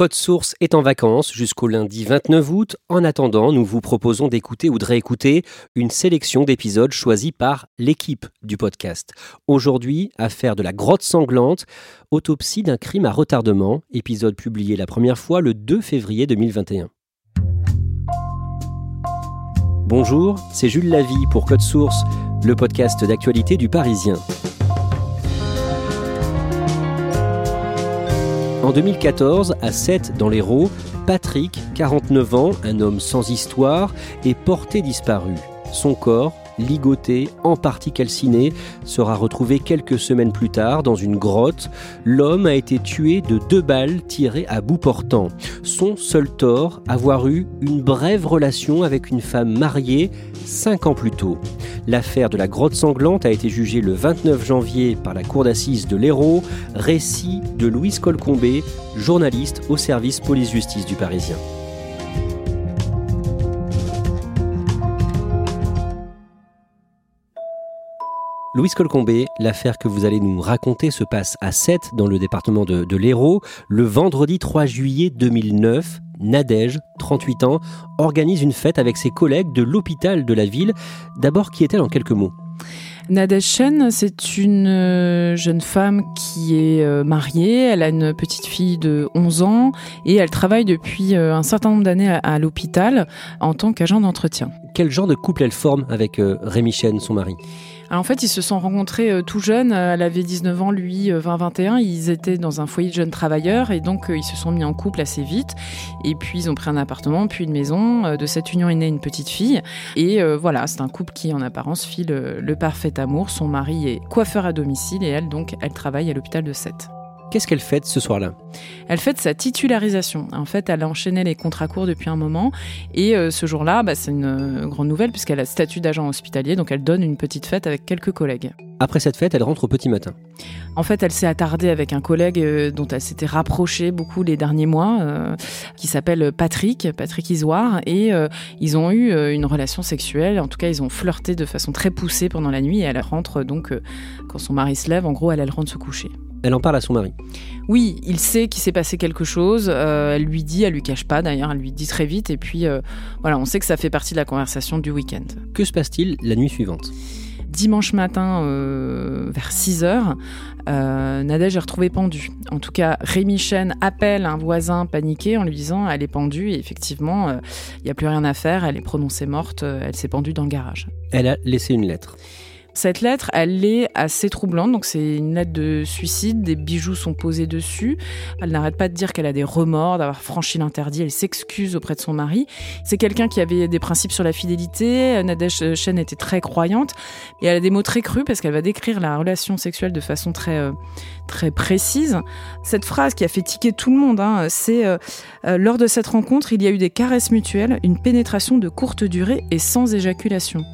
Code Source est en vacances jusqu'au lundi 29 août. En attendant, nous vous proposons d'écouter ou de réécouter une sélection d'épisodes choisis par l'équipe du podcast. Aujourd'hui, affaire de la grotte sanglante, autopsie d'un crime à retardement, épisode publié la première fois le 2 février 2021. Bonjour, c'est Jules Lavie pour Code Source, le podcast d'actualité du Parisien. En 2014, à 7 dans l'Hérault, Patrick, 49 ans, un homme sans histoire, est porté disparu. Son corps, ligoté, en partie calciné, sera retrouvé quelques semaines plus tard dans une grotte. L'homme a été tué de deux balles tirées à bout portant. Son seul tort, avoir eu une brève relation avec une femme mariée cinq ans plus tôt. L'affaire de la grotte sanglante a été jugée le 29 janvier par la cour d'assises de l'Hérault, récit de Louise Colcombé, journaliste au service police-justice du Parisien. Louise Colcombé, l'affaire que vous allez nous raconter se passe à 7 dans le département de, de l'Hérault. Le vendredi 3 juillet 2009, Nadège, 38 ans, organise une fête avec ses collègues de l'hôpital de la ville. D'abord, qui est-elle en quelques mots? Nadège Chen, c'est une euh, jeune femme qui est euh, mariée, elle a une petite fille de 11 ans et elle travaille depuis euh, un certain nombre d'années à, l'hôpital en tant qu'agent d'entretien. Quel genre de couple elle forme avec Rémi Chen, son mari? Alors en fait, ils se sont rencontrés euh, tout jeunes, Euh, elle avait 19 ans, lui euh, 20-21, ils étaient dans un foyer de jeunes travailleurs et donc euh, ils se sont mis en couple assez vite. Et puis ils ont pris un appartement, puis une maison, Euh, de cette union est née une petite fille. Et euh, voilà, c'est un couple qui en apparence fit le, le parfait amour, son mari est coiffeur à domicile et elle donc, elle travaille à l'hôpital de Sète. Qu'est-ce qu'elle fête ce soir-là Elle fête sa titularisation. En fait, elle a enchaîné les contrats courts depuis un moment. Et euh, ce jour-là, bah, c'est une euh, grande nouvelle puisqu'elle a le statut d'agent hospitalier. Donc, elle donne une petite fête avec quelques collègues. Après cette fête, elle rentre au petit matin. En fait, elle s'est attardée avec un collègue euh, dont elle s'était rapprochée beaucoup les derniers mois, euh, qui s'appelle Patrick, Patrick Isoire. Et euh, ils ont eu une relation sexuelle. En tout cas, ils ont flirté de façon très poussée pendant la nuit. Et elle rentre donc, euh, quand son mari se lève, en gros, elle, elle rentre se coucher. Elle en parle à son mari. Oui, il sait qu'il s'est passé quelque chose. euh, elle lui dit, elle lui cache pas d'ailleurs, elle lui dit très vite. Et puis euh, voilà, on sait que ça fait partie de la conversation du week-end. Que se passe-t-il la nuit suivante? Dimanche matin, euh, vers 6 heures, euh, Nadège est retrouvée pendue. En tout cas, Rémi Chen appelle un voisin paniqué en lui disant elle est pendue. Et effectivement, il n'y a plus rien à faire. Elle est prononcée morte. elle s'est pendue dans le garage. Elle a laissé une lettre. Cette lettre, elle est assez troublante. Donc, c'est une lettre de suicide. Des bijoux sont posés dessus. Elle n'arrête pas de dire qu'elle a des remords d'avoir franchi l'interdit. Elle s'excuse auprès de son mari. C'est quelqu'un qui avait des principes sur la fidélité. Nadège Chen était très croyante. Et elle a des mots très crus parce qu'elle va décrire la relation sexuelle de façon très, euh, très précise. Cette phrase qui a fait tiquer tout le monde, hein, c'est euh, euh, lors de cette rencontre, il y a eu des caresses mutuelles, une pénétration de courte durée et sans éjaculation.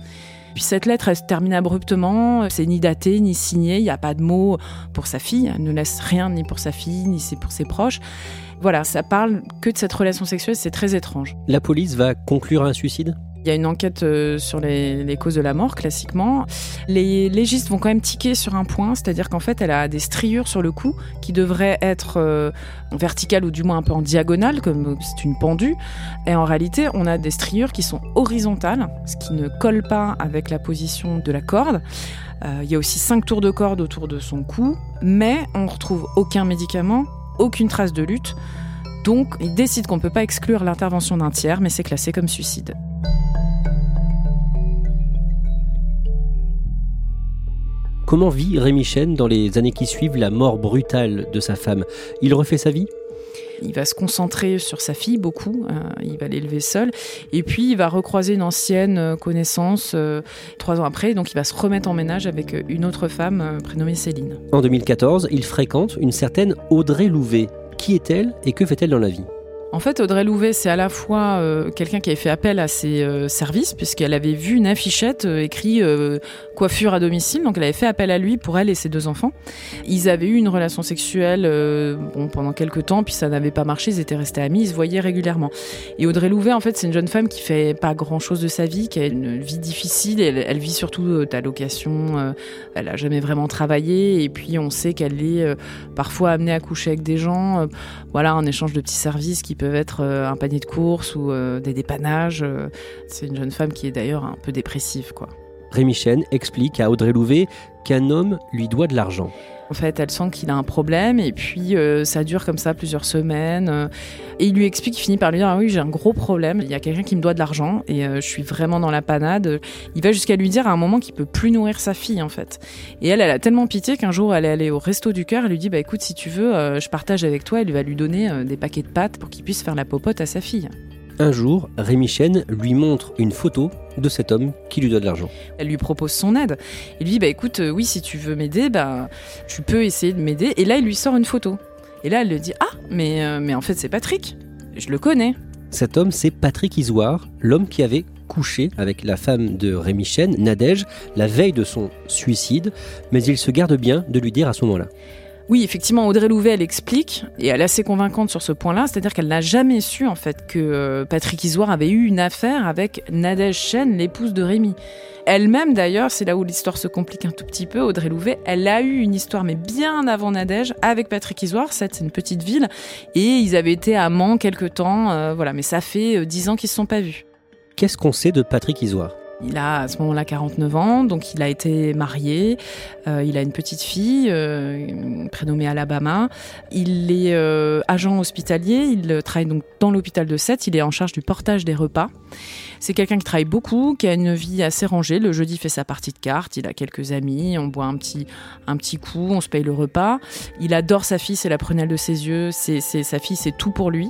Puis cette lettre, elle se termine abruptement, c'est ni daté, ni signé, il n'y a pas de mots pour sa fille, elle ne laisse rien ni pour sa fille, ni pour ses proches. Voilà, ça parle que de cette relation sexuelle, c'est très étrange. La police va conclure un suicide? Il y a une enquête euh, sur les, causes de la mort, classiquement. Les légistes vont quand même tiquer sur un point, c'est-à-dire qu'en fait, elle a des striures sur le cou qui devraient être euh, verticales ou du moins un peu en diagonale, comme c'est une pendue. Et en réalité, on a des striures qui sont horizontales, ce qui ne colle pas avec la position de la corde. Euh, il y a aussi cinq tours de corde autour de son cou, mais on ne retrouve aucun médicament, aucune trace de lutte. Donc, il décide qu'on ne peut pas exclure l'intervention d'un tiers, mais c'est classé comme suicide. Comment vit Rémi Chen dans les années qui suivent la mort brutale de sa femme? Il refait sa vie? Il va se concentrer sur sa fille beaucoup, euh, il va l'élever seul, et puis il va recroiser une ancienne euh, connaissance euh, trois ans après, donc il va se remettre en ménage avec une autre femme prénommée Céline. En 2014, il fréquente une certaine Audrey Louvet. Qui est-elle et que fait-elle dans la vie? En fait, Audrey Louvet, c'est à la fois euh, quelqu'un qui avait fait appel à ses euh, services, puisqu'elle avait vu une affichette euh, écrit coiffure à domicile, donc elle avait fait appel à lui pour elle et ses deux enfants. Ils avaient eu une relation sexuelle pendant quelques temps, puis ça n'avait pas marché, ils étaient restés amis, ils se voyaient régulièrement. Et Audrey Louvet, en fait, c'est une jeune femme qui fait pas grand-chose de sa vie, qui a une vie difficile, elle, vit surtout d'allocation, elle a jamais vraiment travaillé, et puis on sait qu'elle est parfois amenée à coucher avec des gens, voilà, en échange de petits services qui peuvent être euh, un panier de courses ou euh, des dépannages. Euh, c'est une jeune femme qui est d'ailleurs un peu dépressive, quoi. Rémi Chen explique à Audrey Louvet qu'un homme lui doit de l'argent. En fait, elle sent qu'il a un problème et puis ça dure comme ça plusieurs semaines. et il lui explique, il finit par lui dire ah oui j'ai un gros problème, il y a quelqu'un qui me doit de l'argent et je suis vraiment dans la panade. Il va jusqu'à lui dire à un moment qu'il peut plus nourrir sa fille en fait. Et elle, elle a tellement pitié qu'un jour elle est allée au resto du cœur, elle lui dit bah écoute si tu veux, je partage avec toi. Elle va lui donner des paquets de pâtes pour qu'il puisse faire la popote à sa fille. Un jour, Rémi Chen lui montre une photo de cet homme qui lui doit de l'argent. Elle lui propose son aide. Il lui dit bah écoute, euh, oui, si tu veux m'aider, bah tu peux essayer de m'aider. Et là, il lui sort une photo. Et là, elle lui dit ah, mais euh, mais en fait, c'est Patrick. Je le connais. Cet homme, c'est Patrick Isoire, l'homme qui avait couché avec la femme de Rémi Chen, Nadège, la veille de son suicide, mais il se garde bien de lui dire à ce moment-là. Oui, effectivement, Audrey Louvet, elle explique, et elle est assez convaincante sur ce point-là, c'est-à-dire qu'elle n'a jamais su, en fait, que euh, Patrick Isoire avait eu une affaire avec Nadège Chen, l'épouse de Rémi. Elle-même, d'ailleurs, c'est là où l'histoire se complique un tout petit peu, Audrey Louvet, elle a eu une histoire, mais bien avant Nadège, avec Patrick Isoire, c'est une petite ville, et ils avaient été amants quelque temps, euh, voilà, mais ça fait euh, dix ans qu'ils ne se sont pas vus. Qu'est-ce qu'on sait de Patrick Isoire? Il a à ce moment-là 49 ans, donc il a été marié, euh, il a une petite fille euh, prénommée Alabama. Il est euh, agent hospitalier, il travaille donc dans l'hôpital de Sète, il est en charge du portage des repas. C'est quelqu'un qui travaille beaucoup, qui a une vie assez rangée. Le jeudi, fait sa partie de cartes, il a quelques amis, on boit un petit, un petit coup, on se paye le repas. Il adore sa fille, c'est la prunelle de ses yeux, c'est, sa fille, c'est tout pour lui.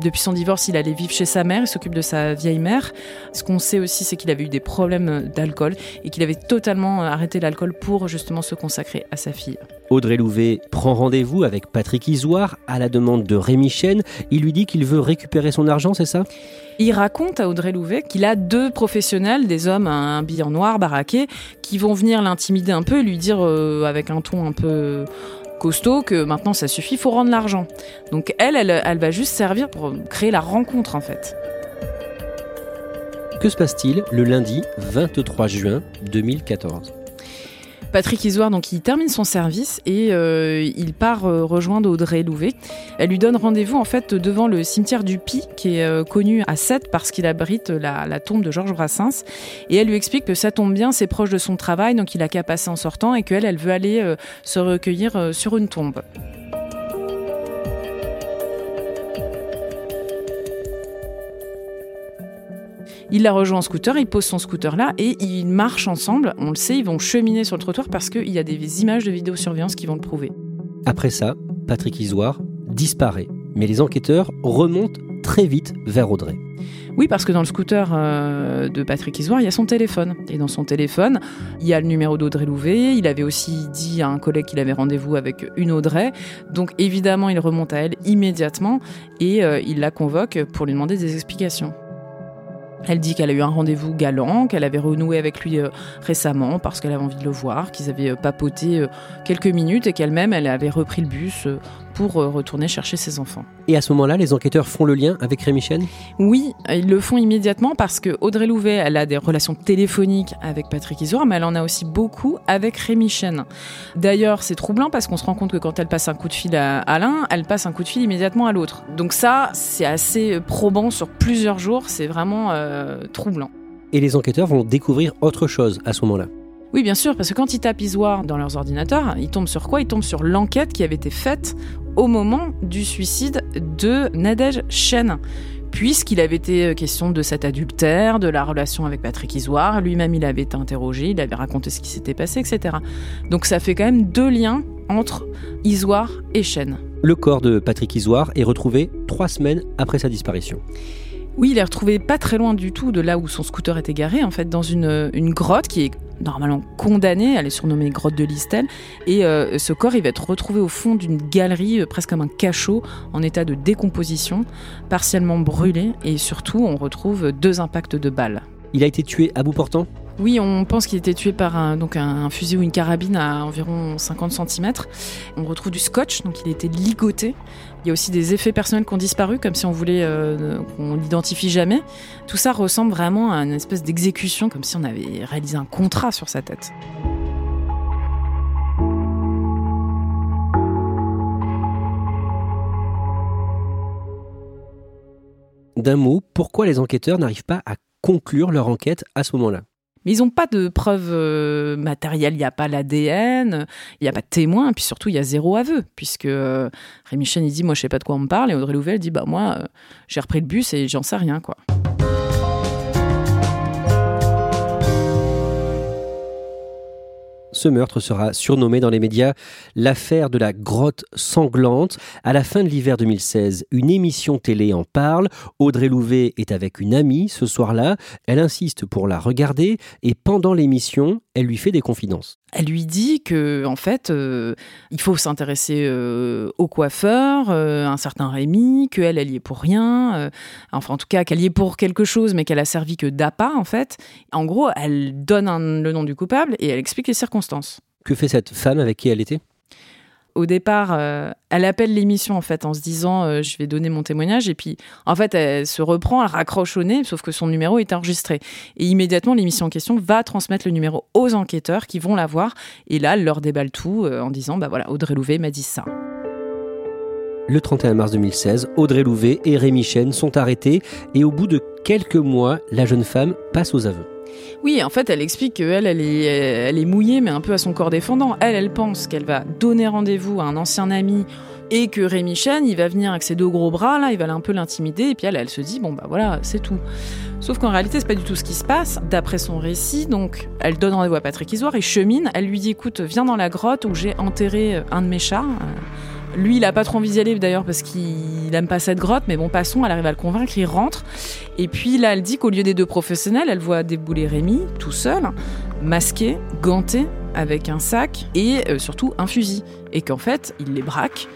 Depuis son divorce, il allait vivre chez sa mère, il s'occupe de sa vieille mère. Ce qu'on sait aussi, c'est qu'il avait eu des problèmes d'alcool et qu'il avait totalement arrêté l'alcool pour justement se consacrer à sa fille. Audrey Louvet prend rendez-vous avec Patrick Isoire à la demande de Rémi Chen. Il lui dit qu'il veut récupérer son argent, c'est ça? Il raconte à Audrey Louvet qu'il a deux professionnels, des hommes, un billet en noir, baraqué, qui vont venir l'intimider un peu et lui dire euh, avec un ton un peu costaud que maintenant ça suffit, il faut rendre l'argent. Donc elle, elle, elle va juste servir pour créer la rencontre en fait. Que se passe-t-il le lundi 23 juin 2014 Patrick Isoire, donc, il termine son service et euh, il part euh, rejoindre Audrey Louvet. Elle lui donne rendez-vous en fait devant le cimetière du Pi, qui est euh, connu à Sète parce qu'il abrite la, tombe de Georges Brassens. Et elle lui explique que ça tombe bien, c'est proche de son travail, donc il a qu'à passer en sortant et qu'elle, elle veut aller se recueillir sur une tombe. Il la rejoint en scooter, il pose son scooter là et ils marchent ensemble. On le sait, ils vont cheminer sur le trottoir parce qu'il y a des images de vidéosurveillance qui vont le prouver. Après ça, Patrick Isoire disparaît. Mais les enquêteurs remontent très vite vers Audrey. Oui, parce que dans le scooter euh, de Patrick Isoire, il y a son téléphone. Et dans son téléphone, il y a le numéro d'Audrey Louvet. Il avait aussi dit à un collègue qu'il avait rendez-vous avec une Audrey. Donc évidemment, il remonte à elle immédiatement et euh, il la convoque pour lui demander des explications. Elle dit qu'elle a eu un rendez-vous galant, qu'elle avait renoué avec lui euh, récemment parce qu'elle avait envie de le voir, qu'ils avaient euh, papoté euh, quelques minutes et qu'elle-même, elle avait repris le bus pour euh, retourner chercher ses enfants. Et à ce moment-là, les enquêteurs font le lien avec Rémi Chen? Oui, ils le font immédiatement parce que Audrey Louvet, elle a des relations téléphoniques avec Patrick Isoire, mais elle en a aussi beaucoup avec Rémi Chen. D'ailleurs, c'est troublant parce qu'on se rend compte que quand elle passe un coup de fil à l'un, elle passe un coup de fil immédiatement à l'autre. Donc ça, c'est assez probant sur plusieurs jours, c'est vraiment euh, troublant. Et les enquêteurs vont découvrir autre chose à ce moment-là. Oui, bien sûr, parce que quand ils tapent Isoire dans leurs ordinateurs, ils tombent sur quoi? Ils tombent sur l'enquête qui avait été faite au moment du suicide de Nadège Chen. Puisqu'il avait été question de cet adultère, de la relation avec Patrick Isoire, lui-même il avait été interrogé, il avait raconté ce qui s'était passé, etc. Donc ça fait quand même deux liens entre Isoire et Chen. Le corps de Patrick Isoire est retrouvé trois semaines après sa disparition. Oui, il est retrouvé pas très loin du tout de là où son scooter était garé, en fait, dans une, une grotte qui est normalement condamnée, elle est surnommée grotte de Listel, et euh, ce corps, il va être retrouvé au fond d'une galerie, euh, presque comme un cachot, en état de décomposition, partiellement brûlé, et surtout, on retrouve deux impacts de balles. Il a été tué à bout portant? Oui, on pense qu'il était tué par un, fusil ou une carabine à environ 50 cm. On retrouve du scotch, donc il était ligoté. Il y a aussi des effets personnels qui ont disparu, comme si on voulait euh, qu'on l'identifie jamais. Tout ça ressemble vraiment à une espèce d'exécution, comme si on avait réalisé un contrat sur sa tête. D'un mot, pourquoi les enquêteurs n'arrivent pas à conclure leur enquête à ce moment-là? Ils n'ont pas de preuves euh, matérielles, il n'y a pas l'ADN, il n'y a pas de témoins, et puis surtout, il y a zéro aveu, puisque euh, Rémi Chen, il dit, moi, je sais pas de quoi on me parle, et Audrey Louvel dit, bah, moi, euh, j'ai repris le bus et j'en sais rien, quoi. Ce meurtre sera surnommé dans les médias l'affaire de la grotte sanglante. À la fin de l'hiver 2016, une émission télé en parle. Audrey Louvet est avec une amie ce soir-là. Elle insiste pour la regarder et pendant l'émission, elle lui fait des confidences. Elle lui dit que en fait, euh, il faut s'intéresser euh, au coiffeur, euh, un certain Rémi, qu'elle, elle y est pour rien, enfin en tout cas qu'elle y est pour quelque chose, mais qu'elle a servi que d'appât en fait. En gros, elle donne le nom du coupable et elle explique les circonstances. Que fait cette femme avec qui elle était? Au départ, euh, elle appelle l'émission en fait en se disant euh, je vais donner mon témoignage et puis en fait elle se reprend, elle raccroche au nez sauf que son numéro est enregistré et immédiatement l'émission en question va transmettre le numéro aux enquêteurs qui vont la voir et là elle leur déballe tout euh, en disant bah voilà Audrey Louvet m'a dit ça. Le 31 mars 2016, Audrey Louvet et Rémi Chen sont arrêtés et au bout de quelques mois, la jeune femme passe aux aveux. Oui, en fait, elle explique qu'elle, elle est, elle est mouillée, mais un peu à son corps défendant. Elle, elle pense qu'elle va donner rendez-vous à un ancien ami et que Rémi Chen, il va venir avec ses deux gros bras, là, il va un peu l'intimider, et puis elle, elle se dit, bon, bah voilà, c'est tout. Sauf qu'en réalité, c'est pas du tout ce qui se passe. D'après son récit, donc, elle donne rendez-vous à Patrick Isoire, il chemine, elle lui dit, écoute, viens dans la grotte où j'ai enterré un de mes chats. Lui, il a pas trop envie d'y aller d'ailleurs parce qu'il aime pas cette grotte, mais bon, passons, elle arrive à le convaincre, il rentre. Et puis là, elle dit qu'au lieu des deux professionnels, elle voit débouler Rémi tout seul, masqué, ganté, avec un sac et euh, surtout un fusil. Et qu'en fait, il les braque,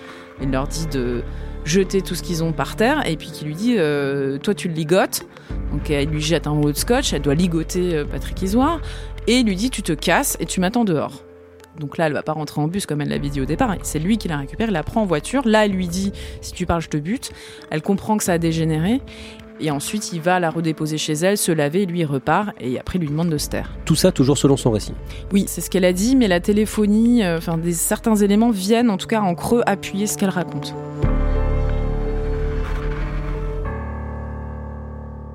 il leur dit de jeter tout ce qu'ils ont par terre et puis qu'il lui dit euh, Toi, tu le ligotes. Donc elle lui jette un haut de scotch, elle doit ligoter euh, Patrick Isoire et il lui dit Tu te casses et tu m'attends dehors. Donc là, elle va pas rentrer en bus comme elle l'avait dit au départ. C'est lui qui la récupère, il la prend en voiture. Là, elle lui dit si tu parles, je te bute. Elle comprend que ça a dégénéré. Et ensuite, il va la redéposer chez elle, se laver, lui il repart, et après il lui demande de se taire. Tout ça toujours selon son récit. Oui, c'est ce qu'elle a dit, mais la téléphonie, euh, enfin des certains éléments viennent en tout cas en creux appuyer ce qu'elle raconte.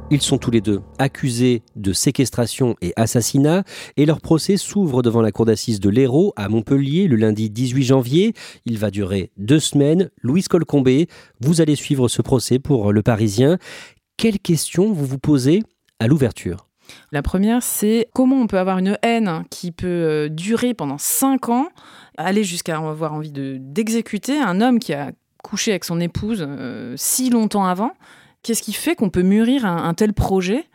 Ils sont tous les deux accusés de séquestration et assassinat et leur procès s'ouvre devant la cour d'assises de l'Hérault à Montpellier le lundi 18 janvier. Il va durer deux semaines. Louise Colcombé, vous allez suivre ce procès pour Le Parisien. Quelles questions vous vous posez à l'ouverture? La première, c'est comment on peut avoir une haine qui peut euh, durer pendant cinq ans, aller jusqu'à avoir envie d'exécuter un homme qui a couché avec son épouse euh, si longtemps avant? Qu'est-ce qui fait qu'on peut mûrir un, tel projet?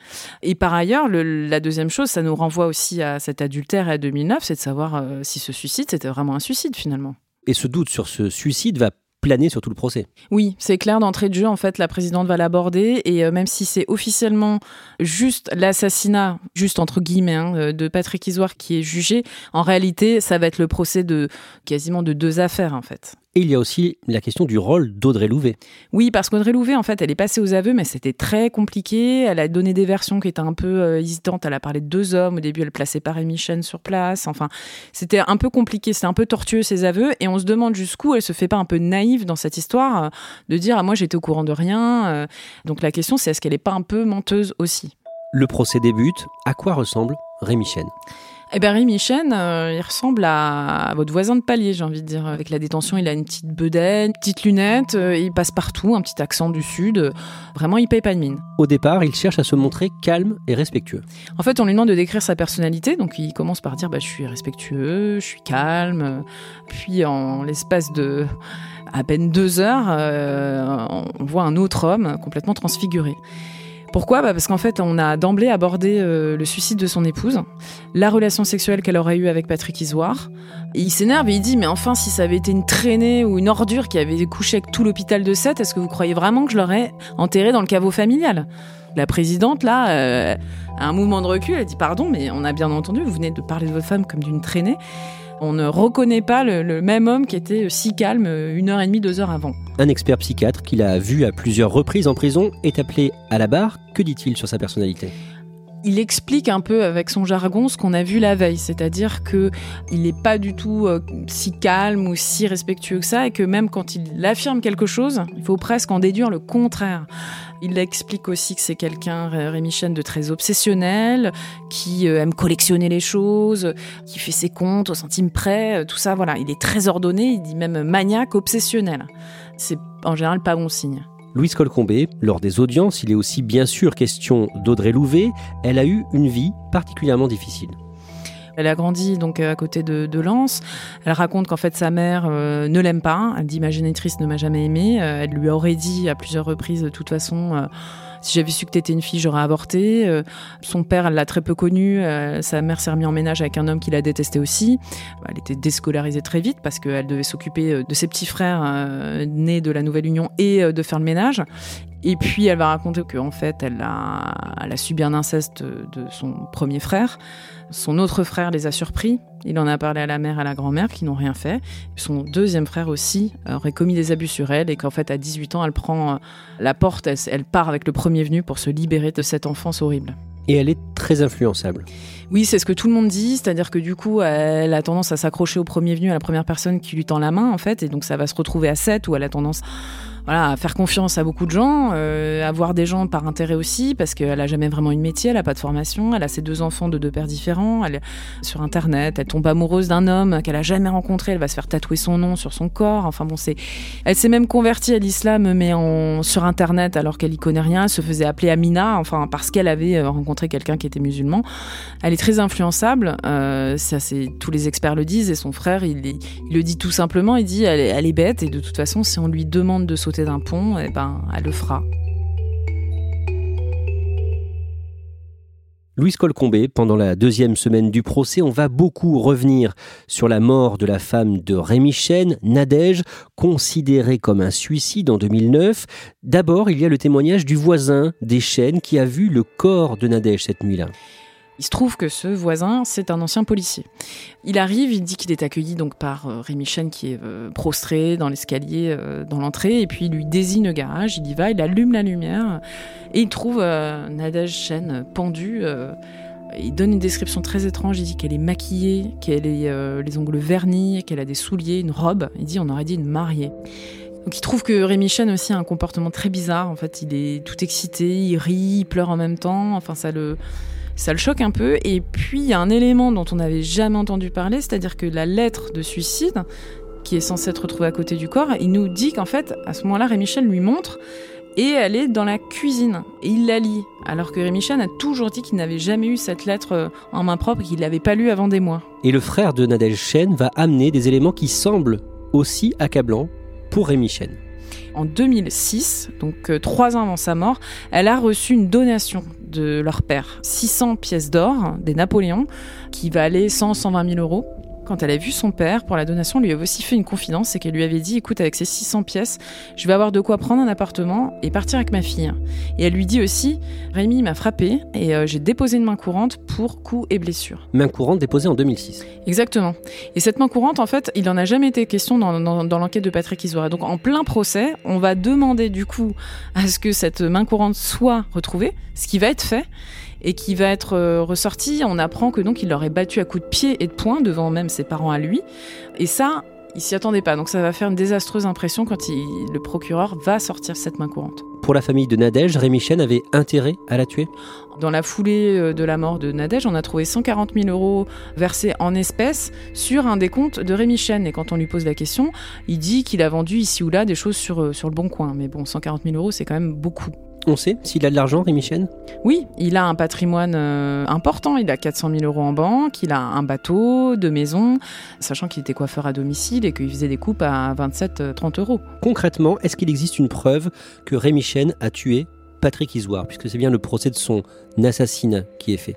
Et par ailleurs, la deuxième chose, ça nous renvoie aussi à cet adultère à 2009, c'est de savoir euh, si ce suicide, c'était vraiment un suicide finalement. Et ce doute sur ce suicide va planer sur tout le procès. Oui, c'est clair d'entrée de jeu, en fait, la présidente va l'aborder, et euh, même si c'est officiellement juste l'assassinat, juste entre guillemets, hein, euh, de Patrick Isoire qui est jugé, en réalité, ça va être le procès de quasiment de deux affaires, en fait. Et il y a aussi la question du rôle d'Audrey Louvet. Oui, parce qu'Audrey Louvet, en fait, elle est passée aux aveux, mais c'était très compliqué. Elle a donné des versions qui étaient un peu euh, hésitantes. Elle a parlé de deux hommes. Au début, elle plaçait pas Rémi Chen sur place. Enfin, c'était un peu compliqué, c'était un peu tortueux ses aveux. Et on se demande jusqu'où elle se fait pas un peu naïve dans cette histoire euh, de dire ah, moi j'étais au courant de rien. Euh. Donc la question, c'est est-ce qu'elle est pas un peu menteuse aussi? Le procès débute. À quoi ressemble Rémi Chen eh bien, Rémi Chen, euh, il ressemble à, votre voisin de palier, j'ai envie de dire. Avec la détention, il a une petite bedaine, une petite lunette, euh, il passe partout, un petit accent du Sud. Vraiment, il paye pas de mine. Au départ, il cherche à se montrer calme et respectueux. En fait, on lui demande de décrire sa personnalité, donc il commence par dire bah, Je suis respectueux, je suis calme. Puis, en l'espace de à peine deux heures, euh, on voit un autre homme complètement transfiguré. Pourquoi bah Parce qu'en fait, on a d'emblée abordé euh, le suicide de son épouse, la relation sexuelle qu'elle aurait eue avec Patrick Isoire. Et il s'énerve et il dit Mais enfin, si ça avait été une traînée ou une ordure qui avait couché avec tout l'hôpital de Sète, est-ce que vous croyez vraiment que je l'aurais enterré dans le caveau familial? La présidente, là, euh, a un mouvement de recul, elle dit Pardon, mais on a bien entendu, vous venez de parler de votre femme comme d'une traînée. On ne reconnaît pas le, même homme qui était si calme une heure et demie, deux heures avant. Un expert psychiatre qu'il a vu à plusieurs reprises en prison est appelé à la barre. Que dit-il sur sa personnalité? Il explique un peu avec son jargon ce qu'on a vu la veille, c'est-à-dire que il n'est pas du tout euh, si calme ou si respectueux que ça, et que même quand il affirme quelque chose, il faut presque en déduire le contraire. Il explique aussi que c'est quelqu'un, Rémi Chen, de très obsessionnel, qui euh, aime collectionner les choses, qui fait ses comptes au centime près, euh, tout ça, voilà. Il est très ordonné, il dit même maniaque, obsessionnel. C'est en général pas bon signe. Louise Colcombé, lors des audiences, il est aussi bien sûr question d'Audrey Louvet. Elle a eu une vie particulièrement difficile. Elle a grandi donc à côté de, de Lens. Elle raconte qu'en fait sa mère euh, ne l'aime pas. Elle dit ma génitrice ne m'a jamais aimée. Euh, elle lui aurait dit à plusieurs reprises de toute façon. Euh, si j'avais su que t'étais une fille, j'aurais avorté. son père, elle l'a très peu connu. sa mère s'est remise en ménage avec un homme qui la détestait aussi. Elle était déscolarisée très vite parce qu'elle devait s'occuper de ses petits frères nés de la nouvelle union et de faire le ménage. Et puis elle va raconter qu'en fait, elle a, elle a subi un inceste de son premier frère. Son autre frère les a surpris. Il en a parlé à la mère et à la grand-mère qui n'ont rien fait. Son deuxième frère aussi aurait commis des abus sur elle et qu'en fait, à 18 ans, elle prend euh, la porte, elle, part avec le premier venu pour se libérer de cette enfance horrible. Et elle est très influençable. Oui, c'est ce que tout le monde dit, c'est-à-dire que du coup, elle a tendance à s'accrocher au premier venu, à la première personne qui lui tend la main, en fait, et donc ça va se retrouver à 7 où elle a tendance voilà, faire confiance à beaucoup de gens, euh, avoir des gens par intérêt aussi, parce qu'elle a jamais vraiment une métier, elle a pas de formation, elle a ses deux enfants de deux pères différents, elle est sur internet, elle tombe amoureuse d'un homme qu'elle a jamais rencontré, elle va se faire tatouer son nom sur son corps. Enfin bon, c'est, elle s'est même convertie à l'islam, mais sur internet alors qu'elle y connaît rien, elle se faisait appeler Amina, enfin parce qu'elle avait euh, rencontré quelqu'un qui était musulman. Elle est très influençable, euh, ça c'est tous les experts le disent et son frère il, le dit tout simplement, il dit elle, elle est bête et de toute façon si on lui demande de sauter d'un pont, et eh ben. Louise Colcombé, pendant la deuxième semaine du procès, on va beaucoup revenir sur la mort de la femme de Rémi Chen, Nadège, considérée comme un suicide en 2009. D'abord, il y a le témoignage du voisin des Chen qui a vu le corps de Nadège cette nuit-là. Il se trouve que ce voisin, c'est un ancien policier. Il arrive, il dit qu'il est accueilli donc par euh, Rémi Chen qui est euh, prostré dans l'escalier, euh, dans l'entrée, et puis il lui désigne le garage, il y va, il allume la lumière, et il trouve Nadège Chen pendue. il donne une description très étrange, il dit qu'elle est maquillée, qu'elle a les ongles vernis, qu'elle a des souliers, une robe. Il dit on aurait dit une mariée. Donc il trouve que Rémi Chen aussi a un comportement très bizarre. En fait, il est tout excité, il rit, il pleure en même temps. Enfin, ça le, ça le choque un peu. Et puis, il y a un élément dont on n'avait jamais entendu parler, c'est-à-dire que la lettre de suicide, qui est censée être retrouvée à côté du corps, il nous dit qu'en fait, à ce moment-là, Rémichel lui montre et elle est dans la cuisine. Et il la lit. Alors que Rémichel a toujours dit qu'il n'avait jamais eu cette lettre euh, en main propre et qu'il ne l'avait pas lue avant des mois. Et le frère de Nadège Chen va amener des éléments qui semblent aussi accablants pour Rémi Chen. En 2006, donc euh, trois ans avant sa mort, elle a reçu une donation de leur père, 600 pièces d'or des Napoléons, qui valaient 100-120 000 euros. Quand elle a vu son père pour la donation, lui avait aussi fait une confidence, c'est qu'elle lui avait dit écoute, avec ces 600 pièces, je vais avoir de quoi prendre un appartement et partir avec ma fille. Et elle lui dit aussi Rémi m'a frappé et euh, j'ai déposé une main courante pour coups et blessures. Main courante déposée en 2006. Exactement. Et cette main courante, en fait, il n'en a jamais été question dans, dans l'enquête de Patrick Isoire. Donc en plein procès, on va demander du coup à ce que cette main courante soit retrouvée, ce qui va être fait et qui va être euh, ressorti. On apprend que donc il l'aurait battu à coups de pied et de poing devant même ses parents à lui. Et ça, il s'y attendait pas. Donc ça va faire une désastreuse impression quand le procureur va sortir cette main courante. Pour la famille de Nadège, Rémi Chen avait intérêt à la tuer? Dans la foulée euh, de la mort de Nadège, on a trouvé 140 000 euros versés en espèces sur un décompte de Rémi Chen. Et quand on lui pose la question, il dit qu'il a vendu ici ou là des choses sur, euh, sur le bon coin. Mais bon, 140 000 euros, c'est quand même beaucoup. On sait s'il a de l'argent, Rémi Chen? Oui, il a un patrimoine euh, important. Il a 400 000 euros en banque, il a un bateau, deux maisons, sachant qu'il était coiffeur à domicile et qu'il faisait des coupes à 27-30 euros. Concrètement, est-ce qu'il existe une preuve que Rémi Chen a tué Patrick Isoire, puisque c'est bien le procès de son assassinat qui est fait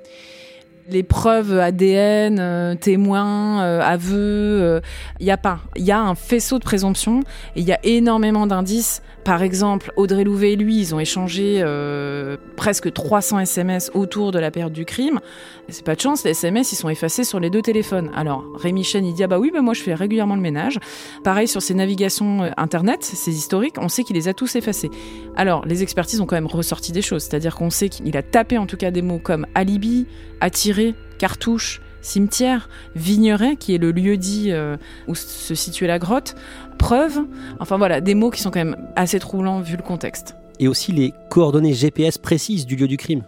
les preuves ADN, euh, témoins, euh, aveux, il n'y a pas. Il y a un faisceau de présomption et il y a énormément d'indices par exemple, Audrey Louvet et lui, ils ont échangé euh, presque 300 SMS autour de la période du crime. C'est pas de chance, les SMS, ils sont effacés sur les deux téléphones. Alors, Rémi Chen, il dit Ah bah oui, bah moi je fais régulièrement le ménage. Pareil sur ses navigations euh, internet, ses historiques, on sait qu'il les a tous effacés. Alors, les expertises ont quand même ressorti des choses, c'est-à-dire qu'on sait qu'il a tapé en tout cas des mots comme alibi, attiré, cartouche, cimetière, Vigneret, qui est le lieu dit euh, où se situait la grotte, preuve, enfin voilà, des mots qui sont quand même assez troublants vu le contexte. Et aussi les coordonnées GPS précises du lieu du crime.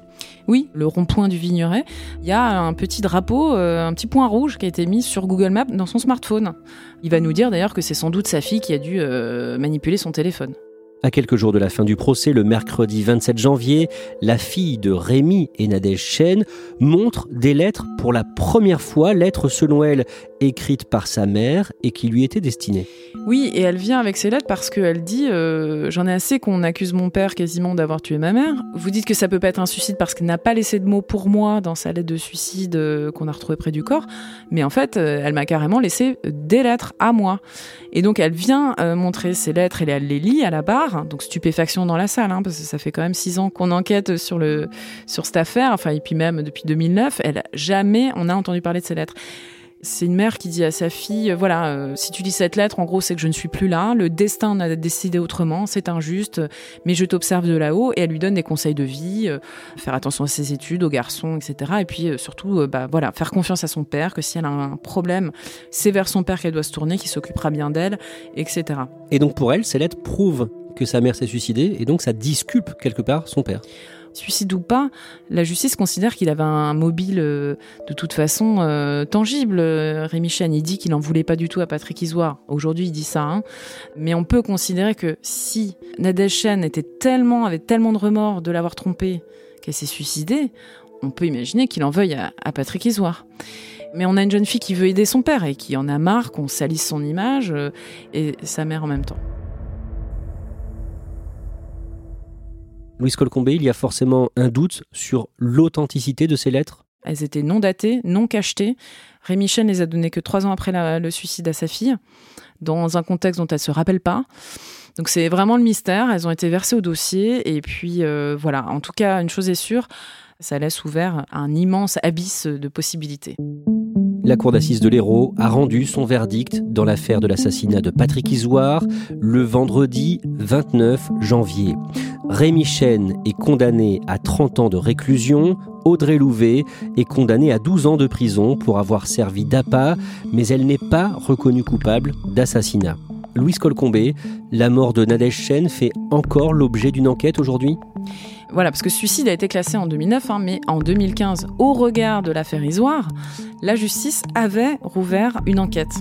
Oui, le rond-point du Vigneret. Il y a un petit drapeau, euh, un petit point rouge qui a été mis sur Google Maps dans son smartphone. Il va nous dire d'ailleurs que c'est sans doute sa fille qui a dû euh, manipuler son téléphone. À quelques jours de la fin du procès, le mercredi 27 janvier, la fille de Rémi et Nadège Chen montre des lettres pour la première fois, lettres selon elle écrites par sa mère et qui lui étaient destinées. Oui, et elle vient avec ces lettres parce qu'elle dit euh, J'en ai assez qu'on accuse mon père quasiment d'avoir tué ma mère. Vous dites que ça peut pas être un suicide parce qu'elle n'a pas laissé de mots pour moi dans sa lettre de suicide euh, qu'on a retrouvée près du corps. Mais en fait, euh, elle m'a carrément laissé des lettres à moi. Et donc elle vient montrer ces lettres et elle les lit à la barre. Donc stupéfaction dans la salle, hein, parce que ça fait quand même six ans qu'on enquête sur, le, sur cette affaire. Enfin, et puis même depuis 2009, elle, jamais on a entendu parler de ces lettres. C'est une mère qui dit à sa fille, voilà, euh, si tu lis cette lettre, en gros, c'est que je ne suis plus là, le destin a décidé autrement, c'est injuste, mais je t'observe de là-haut, et elle lui donne des conseils de vie, euh, faire attention à ses études, aux garçons, etc. Et puis euh, surtout, bah voilà, faire confiance à son père, que si elle a un problème, c'est vers son père qu'elle doit se tourner, qui s'occupera bien d'elle, etc. Et donc pour elle, ces lettres prouvent que sa mère s'est suicidée, et donc ça disculpe quelque part son père suicide ou pas, la justice considère qu'il avait un mobile euh, de toute façon euh, tangible. Rémi Chen, il dit qu'il n'en voulait pas du tout à Patrick Isoire. Aujourd'hui, il dit ça. Hein. Mais on peut considérer que si Nadège Chen était tellement, avait tellement de remords de l'avoir trompée qu'elle s'est suicidée, on peut imaginer qu'il en veuille à, à Patrick Isoire. Mais on a une jeune fille qui veut aider son père et qui en a marre qu'on salisse son image euh, et sa mère en même temps. Louis Colcombé, il y a forcément un doute sur l'authenticité de ces lettres? Elles étaient non datées, non cachetées. Rémi Chen les a données que trois ans après le suicide à sa fille, dans un contexte dont elle ne se rappelle pas. Donc c'est vraiment le mystère. Elles ont été versées au dossier. Et puis euh, voilà, en tout cas, une chose est sûre, ça laisse ouvert un immense abysse de possibilités. La cour d'assises de l'Hérault a rendu son verdict dans l'affaire de l'assassinat de Patrick Isoire le vendredi 29 janvier. Rémi Chen est condamné à 30 ans de réclusion, Audrey Louvet est condamnée à 12 ans de prison pour avoir servi d'appât, mais elle n'est pas reconnue coupable d'assassinat. Louise Colcombé, la mort de Nadège Chen fait encore l'objet d'une enquête aujourd'hui? Voilà, parce que suicide a été classé en 2009, hein, mais en 2015, au regard de l'affaire Isoire, la justice avait rouvert une enquête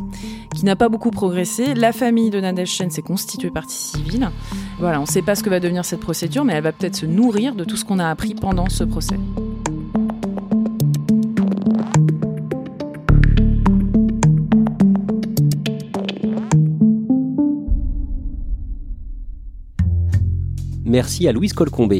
qui n'a pas beaucoup progressé. La famille de Nadège Chen s'est constituée partie civile. Voilà, on ne sait pas ce que va devenir cette procédure, mais elle va peut-être se nourrir de tout ce qu'on a appris pendant ce procès. Merci à Louise Colcombé.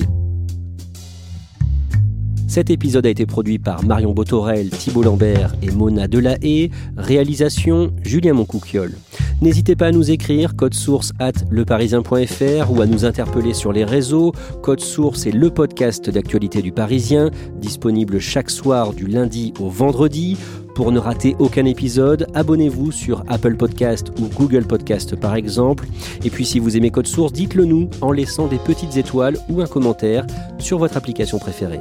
Cet épisode a été produit par Marion Botorel, Thibault Lambert et Mona Delahaye. Réalisation Julien Moncouquiole. N'hésitez pas à nous écrire code source at leparisien.fr ou à nous interpeller sur les réseaux. Code source est le podcast d'actualité du Parisien, disponible chaque soir du lundi au vendredi. Pour ne rater aucun épisode, abonnez-vous sur Apple Podcast ou Google Podcast par exemple. Et puis si vous aimez Code Source, dites-le nous en laissant des petites étoiles ou un commentaire sur votre application préférée.